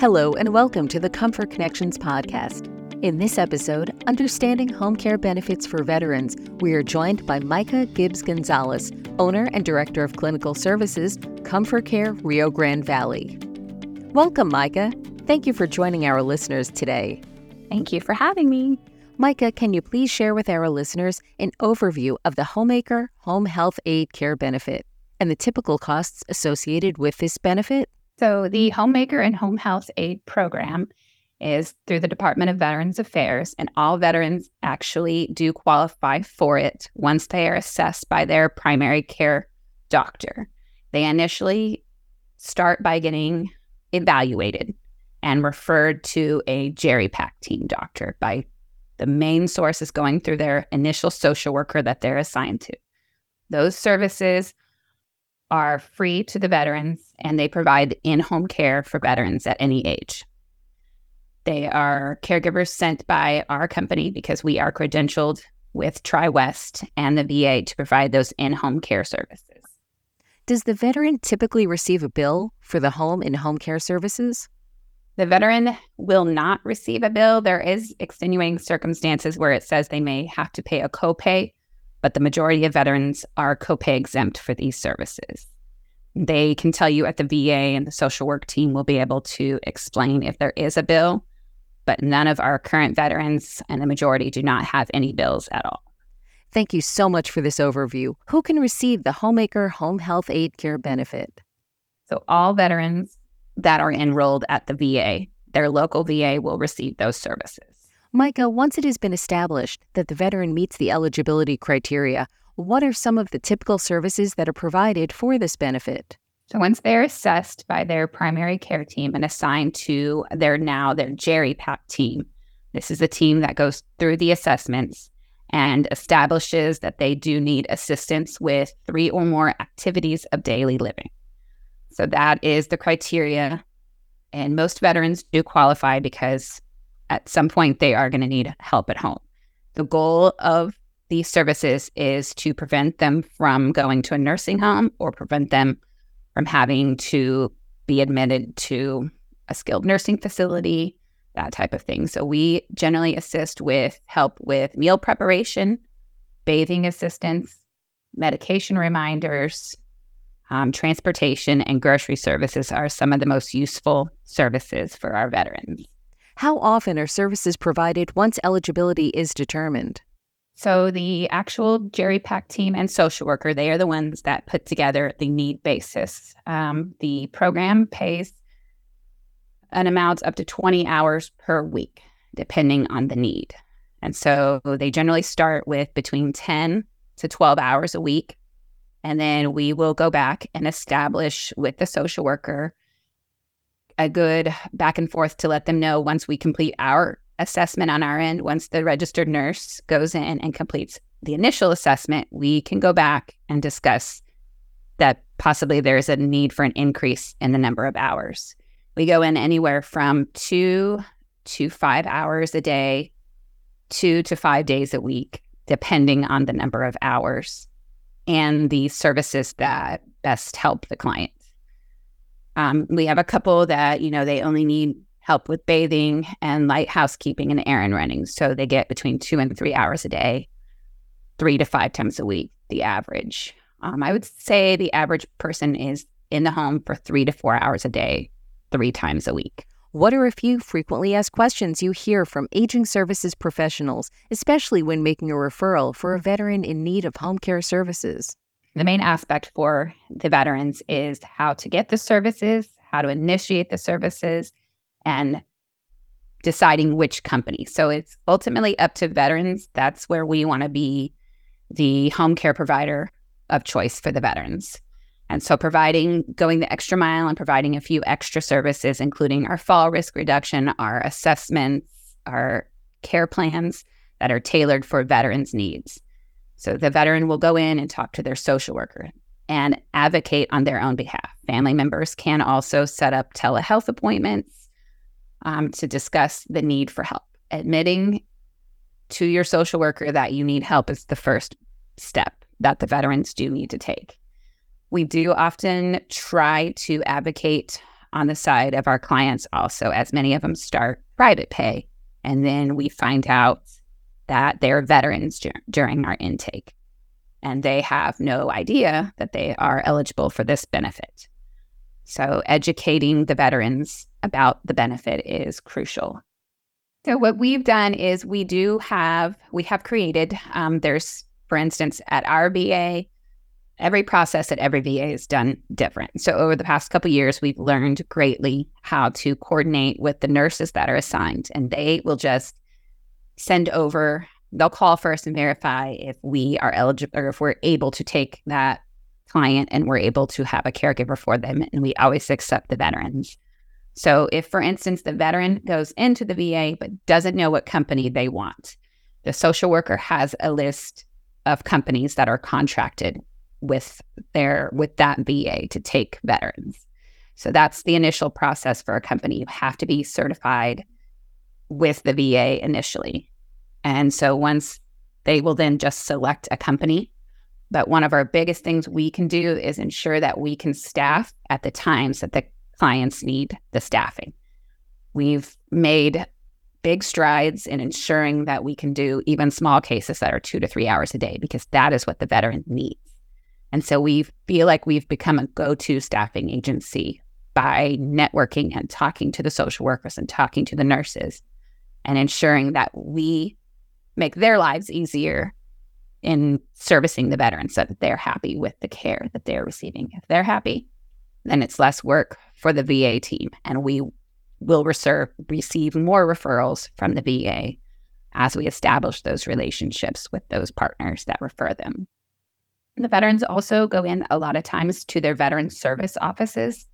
Hello, and welcome to the Comfort Connections podcast. In this episode, Understanding Home Care Benefits for Veterans, we are joined by Micah Gibbs Gonzalez, owner and director of clinical services, Comfort Care Rio Grande Valley. Welcome, Micah. Thank you for joining our listeners today. Thank you for having me. Micah, can you please share with our listeners an overview of the Homemaker Home Health Aide Care benefit and the typical costs associated with this benefit? So, the mm-hmm. Homemaker and Home Health Aide program is through the Department of Veterans Affairs, and all veterans actually do qualify for it once they are assessed by their primary care doctor. They initially start by getting evaluated and referred to a GeriPACT team doctor by the main source is going through their initial social worker that they're assigned to. Those services are free to the veterans and they provide in home care for veterans at any age. They are caregivers sent by our company because we are credentialed with TriWest and the VA to provide those in home care services. Does the veteran typically receive a bill for the home and home care services? The veteran will not receive a bill. There is extenuating circumstances where it says they may have to pay a copay, but the majority of veterans are copay exempt for these services. They can tell you at the VA and the social work team will be able to explain if there is a bill, but none of our current veterans and the majority do not have any bills at all. Thank you so much for this overview. Who can receive the Homemaker Home Health Aide Care benefit? So, all veterans that are enrolled at the VA. Their local VA will receive those services. Micah, once it has been established that the veteran meets the eligibility criteria, what are some of the typical services that are provided for this benefit? So once they're assessed by their primary care team and assigned to their now their GeriPACT team, this is a team that goes through the assessments and establishes that they do need assistance with three or more activities of daily living. So that is the criteria. And most veterans do qualify because at some point they are going to need help at home. The goal of these services is to prevent them from going to a nursing home or prevent them from having to be admitted to a skilled nursing facility, that type of thing. So we generally assist with help with meal preparation, bathing assistance, medication reminders, um, transportation and grocery services are some of the most useful services for our veterans. How often are services provided once eligibility is determined? So, the actual GeriPACT team and social worker, they are the ones that put together the need basis. Um, the program pays an amount up to 20 hours per week, depending on the need. And so they generally start with between 10 to 12 hours a week and then we will go back and establish with the social worker a good back and forth to let them know once we complete our assessment on our end, once the registered nurse goes in and completes the initial assessment, we can go back and discuss that possibly there is a need for an increase in the number of hours. We go in anywhere from two to five hours a day, two to five days a week, depending on the number of hours and the services that best help the client. Um, we have a couple that, you know, they only need help with bathing and light housekeeping and errand running. So they get between two and three hours a day, three to five times a week, the average. Um, I would say the average person is in the home for three to four hours a day, three times a week. What are a few frequently asked questions you hear from aging services professionals, especially when making a referral for a veteran in need of home care services? The main aspect for the veterans is how to get the services, how to initiate the services, and deciding which company. So it's ultimately up to veterans. That's where we want to be the home care provider of choice for the veterans. And so, providing, going the extra mile and providing a few extra services, including our fall risk reduction, our assessments, our care plans that are tailored for veterans' needs. So, the veteran will go in and talk to their social worker and advocate on their own behalf. Family members can also set up telehealth appointments um, to discuss the need for help. Admitting to your social worker that you need help is the first step that the veterans do need to take. We do often try to advocate on the side of our clients also, as many of them start private pay. And then we find out that they're veterans dur- during our intake and they have no idea that they are eligible for this benefit. So, educating the veterans about the benefit is crucial. So, what we've done is we do have, we have created, um, there's, for instance, at our VA, every process at every VA is done different. So, over the past couple years, we've learned greatly how to coordinate with the nurses that are assigned, and they will just send over they'll call first and verify if we are eligible or if we're able to take that client and we're able to have a caregiver for them. And we always accept the veterans. So if, for instance, the veteran goes into the VA but doesn't know what company they want, the social worker has a list of companies that are contracted with their with that VA to take veterans. So that's the initial process for a company. You have to be certified with the VA initially. And so once they will then just select a company. But one of our biggest things we can do is ensure that we can staff at the times that the clients need the staffing. We've made big strides in ensuring that we can do even small cases that are two to three hours a day because that is what the veteran needs. And so we feel like we've become a go to staffing agency by networking and talking to the social workers and talking to the nurses and ensuring that we make their lives easier in servicing the veterans so that they're happy with the care that they're receiving. If they're happy, then it's less work for the VA team. And we will reserve, receive more referrals from the VA as we establish those relationships with those partners that refer them. The veterans also go in a lot of times to their veteran service offices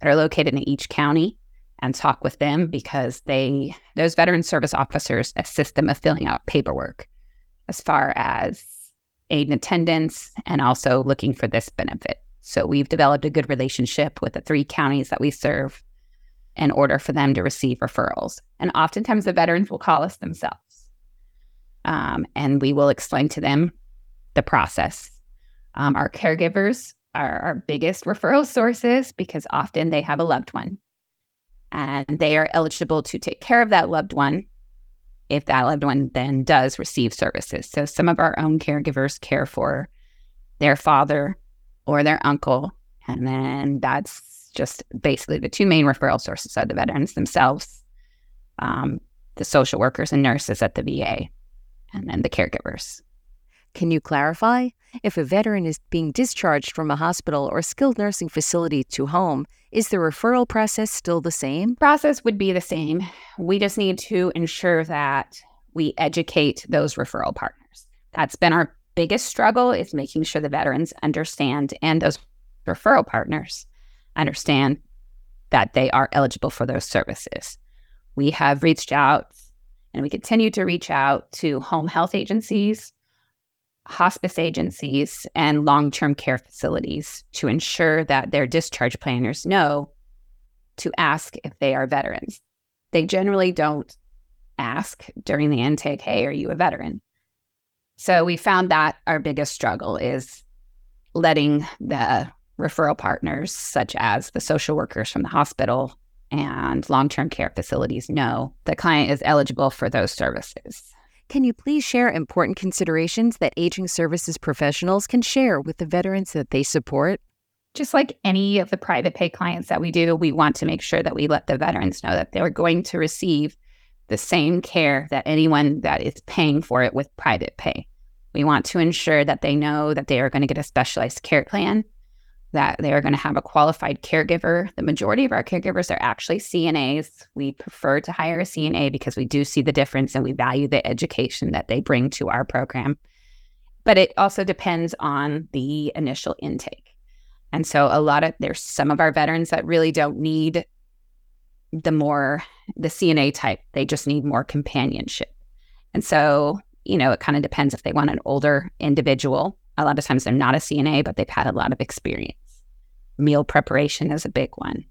that are located in each county and talk with them because they those veteran service officers assist them with filling out paperwork as far as aid and attendance and also looking for this benefit. So we've developed a good relationship with the three counties that we serve in order for them to receive referrals. And oftentimes the veterans will call us themselves. Um, and we will explain to them the process. Um, our caregivers are our biggest referral sources because often they have a loved one and they are eligible to take care of that loved one if that loved one then does receive services. So some of our own caregivers care for their father or their uncle. And then that's just basically the two main referral sources are the veterans themselves um, the social workers and nurses at the VA, and then the caregivers. Can you clarify? If a veteran is being discharged from a hospital or skilled nursing facility to home, is the referral process still the same? Process would be the same. We just need to ensure that we educate those referral partners. That's been our biggest struggle is making sure the veterans understand and those referral partners understand that they are eligible for those services. We have reached out and we continue to reach out to home health agencies, hospice agencies and long term care facilities to ensure that their discharge planners know to ask if they are veterans. They generally don't ask during the intake, hey, are you a veteran? So we found that our biggest struggle is letting the referral partners, such as the social workers from the hospital and long term care facilities, know the client is eligible for those services. Can you please share important considerations that aging services professionals can share with the veterans that they support? Just like any of the private pay clients that we do, we want to make sure that we let the veterans know that they're going to receive the same care that anyone that is paying for it with private pay. We want to ensure that they know that they are going to get a specialized care plan that they are going to have a qualified caregiver. The majority of our caregivers are actually CNAs. We prefer to hire a CNA because we do see the difference and we value the education that they bring to our program. But it also depends on the initial intake. And so a lot of there's some of our veterans that really don't need the more the CNA type. They just need more companionship. And so, you know, it kind of depends if they want an older individual. A lot of times they're not a CNA, but they've had a lot of experience meal preparation is a big one.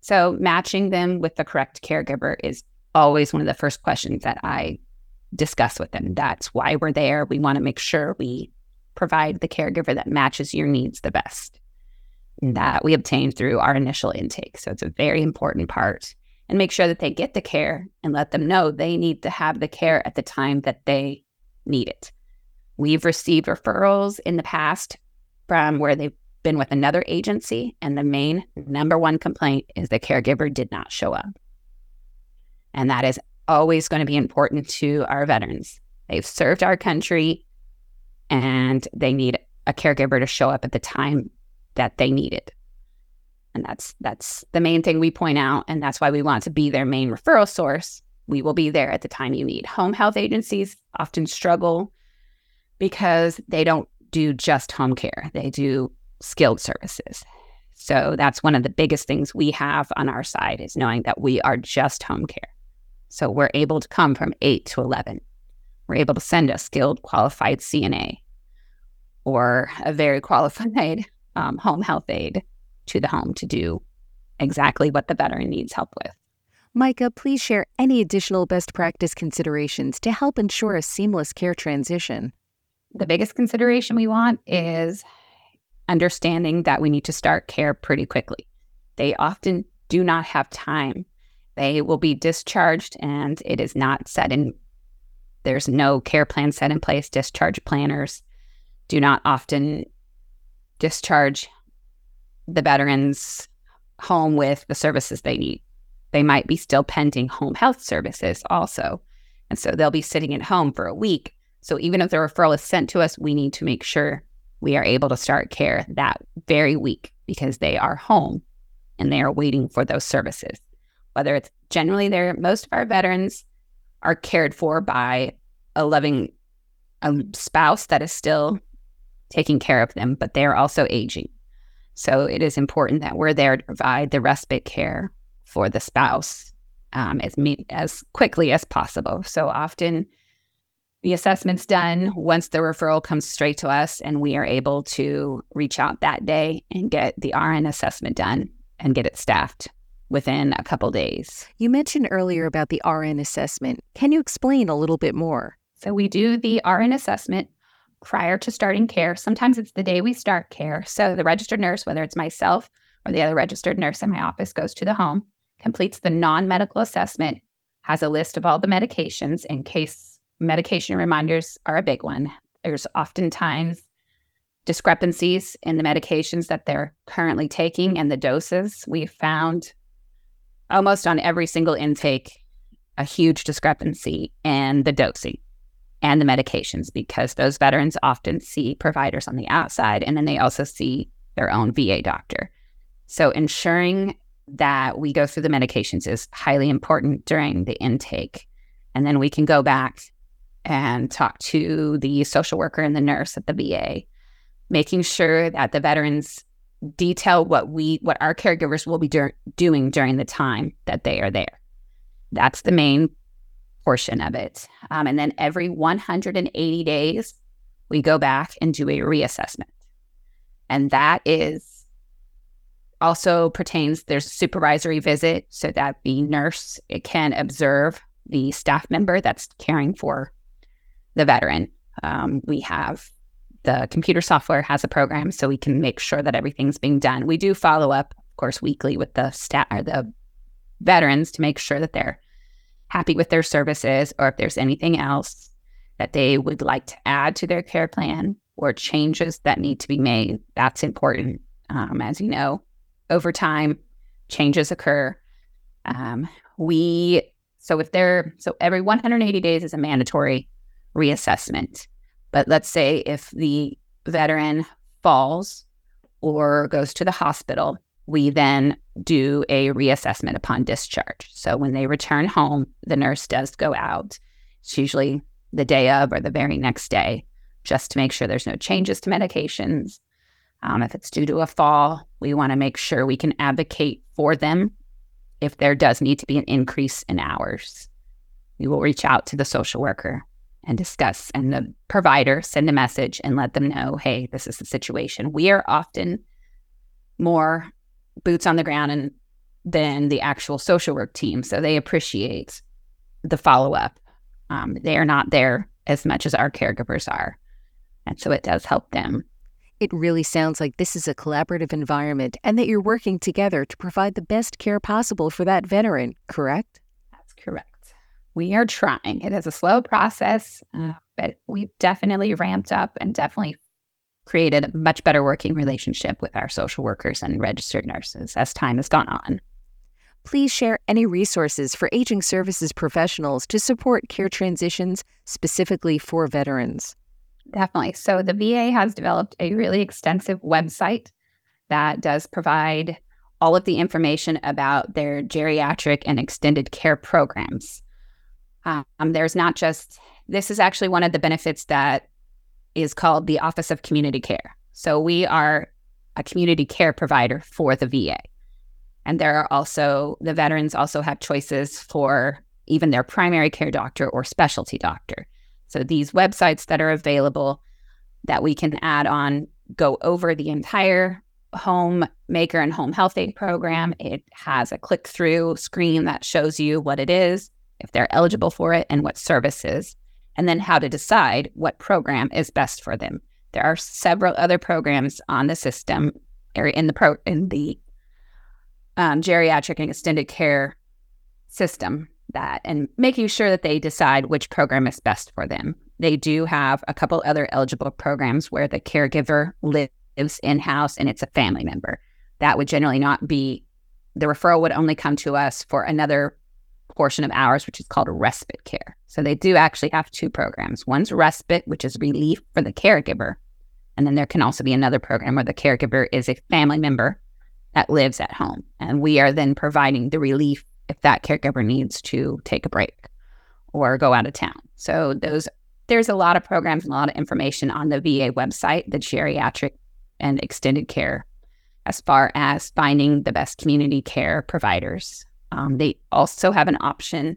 So, matching them with the correct caregiver is always one of the first questions that I discuss with them. That's why we're there. We want to make sure we provide the caregiver that matches your needs the best. Mm. that we obtain through our initial intake. So it's a very important part. And make sure that they get the care and let them know they need to have the care at the time that they need it. We've received referrals in the past from where they've been with another agency, and the main number one complaint is the caregiver did not show up. And that is always going to be important to our veterans. They've served our country and they need a caregiver to show up at the time that they need it. And that's that's the main thing we point out and that's why we want to be their main referral source. We will be there at the time you need. Home health agencies often struggle because they don't do just home care. They do skilled services. So that's one of the biggest things we have on our side is knowing that we are just home care. So we're able to come from 8 to 11. We're able to send a skilled qualified CNA or a very qualified um, home health aide to the home to do exactly what the veteran needs help with. Micah, please share any additional best practice considerations to help ensure a seamless care transition. The biggest consideration we want is understanding that we need to start care pretty quickly. They often do not have time. They will be discharged and it is not set in, there's no care plan set in place. Discharge planners do not often discharge the veterans home with the services they need. They might be still pending home health services also. And so they'll be sitting at home for a week. So even if the referral is sent to us, we need to make sure we are able to start care that very week because they are home and they are waiting for those services. Whether it's generally there, most of our veterans are cared for by a loving a spouse that is still taking care of them, but they're also aging. So it is important that we're there to provide the respite care for the spouse um, as me- as quickly as possible. So often the assessment's done once the referral comes straight to us, and we are able to reach out that day and get the RN assessment done and get it staffed within a couple days. You mentioned earlier about the RN assessment. Can you explain a little bit more? So we do the RN assessment prior to starting care. Sometimes it's the day we start care. So the registered nurse, whether it's myself or the other registered nurse in my office, goes to the home, completes the non medical assessment, has a list of all the medications in case medication reminders are a big one. There's oftentimes discrepancies in the medications that they're currently taking and the doses. We've found almost on every single intake a huge discrepancy in the dosing and the medications because those veterans often see providers on the outside and then they also see their own VA doctor. So ensuring that we go through the medications is highly important during the intake. And then we can go back and talk to the social worker and the nurse at the VA, making sure that the veterans detail what we what our caregivers will be dur- doing during the time that they are there. That's the main portion of it. Um, and then every 180 days, we go back and do a reassessment. And that is also pertains, there's a supervisory visit so that the nurse can observe the staff member that's caring for the veteran. Um, we have the computer software has a program so we can make sure that everything's being done. We do follow up, of course, weekly with the staff or the veterans to make sure that they're happy with their services or if there's anything else that they would like to add to their care plan or changes that need to be made. That's important. Um, as you know, over time, changes occur. Um, we, so if they're, so every 180 days is a mandatory reassessment. But let's say if the veteran falls or goes to the hospital we then do a reassessment upon discharge. So when they return home, the nurse does go out. It's usually the day of or the very next day, just to make sure there's no changes to medications. Um, if it's due to a fall, we want to make sure we can advocate for them if there does need to be an increase in hours. We will reach out to the social worker and discuss, and the provider send a message and let them know hey, this is the situation. We are often more boots on the ground and than the actual social work team. So they appreciate the follow up. Um, they are not there as much as our caregivers are. And so it does help them. It really sounds like this is a collaborative environment and that you're working together to provide the best care possible for that veteran, correct? That's correct. We are trying. It is a slow process, uh, but we've definitely ramped up and definitely created a much better working relationship with our social workers and registered nurses as time has gone on. Please share any resources for aging services professionals to support care transitions specifically for veterans. Definitely. So the VA has developed a really extensive website that does provide all of the information about their geriatric and extended care programs. Um, there's not just, this is actually one of the benefits that is called the Office of Community Care. So we are a community care provider for the VA. And there are also, the veterans also have choices for even their primary care doctor or specialty doctor. So these websites that are available that we can add on go over the entire home maker and home health aide program. It has a click through screen that shows you what it is, if they're eligible for it, and what services, and then how to decide what program is best for them. There are several other programs on the system or in the pro in the um, geriatric and extended care system that and making sure that they decide which program is best for them. They do have a couple other eligible programs where the caregiver lives in house and it's a family member. That would generally not be the referral would only come to us for another portion of ours, which is called respite care. So they do actually have two programs. One's respite, which is relief for the caregiver. And then there can also be another program where the caregiver is a family member that lives at home. And we are then providing the relief if that caregiver needs to take a break or go out of town. So those there's a lot of programs and a lot of information on the VA website, the geriatric and extended care, as far as finding the best community care providers. Um, they also have an option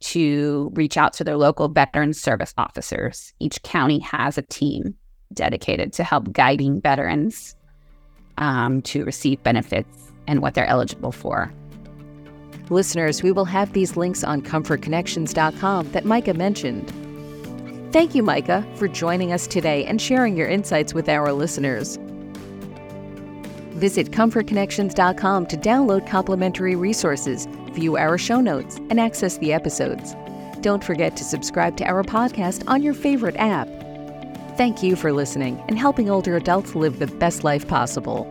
to reach out to their local veteran service officers. Each county has a team dedicated to help guiding veterans um, to receive benefits and what they're eligible for. Listeners, we will have these links on comfortconnections.com that Micah mentioned. Thank you, Micah, for joining us today and sharing your insights with our listeners. Visit comfortconnections.com to download complimentary resources, view our show notes, and access the episodes. Don't forget to subscribe to our podcast on your favorite app. Thank you for listening and helping older adults live the best life possible.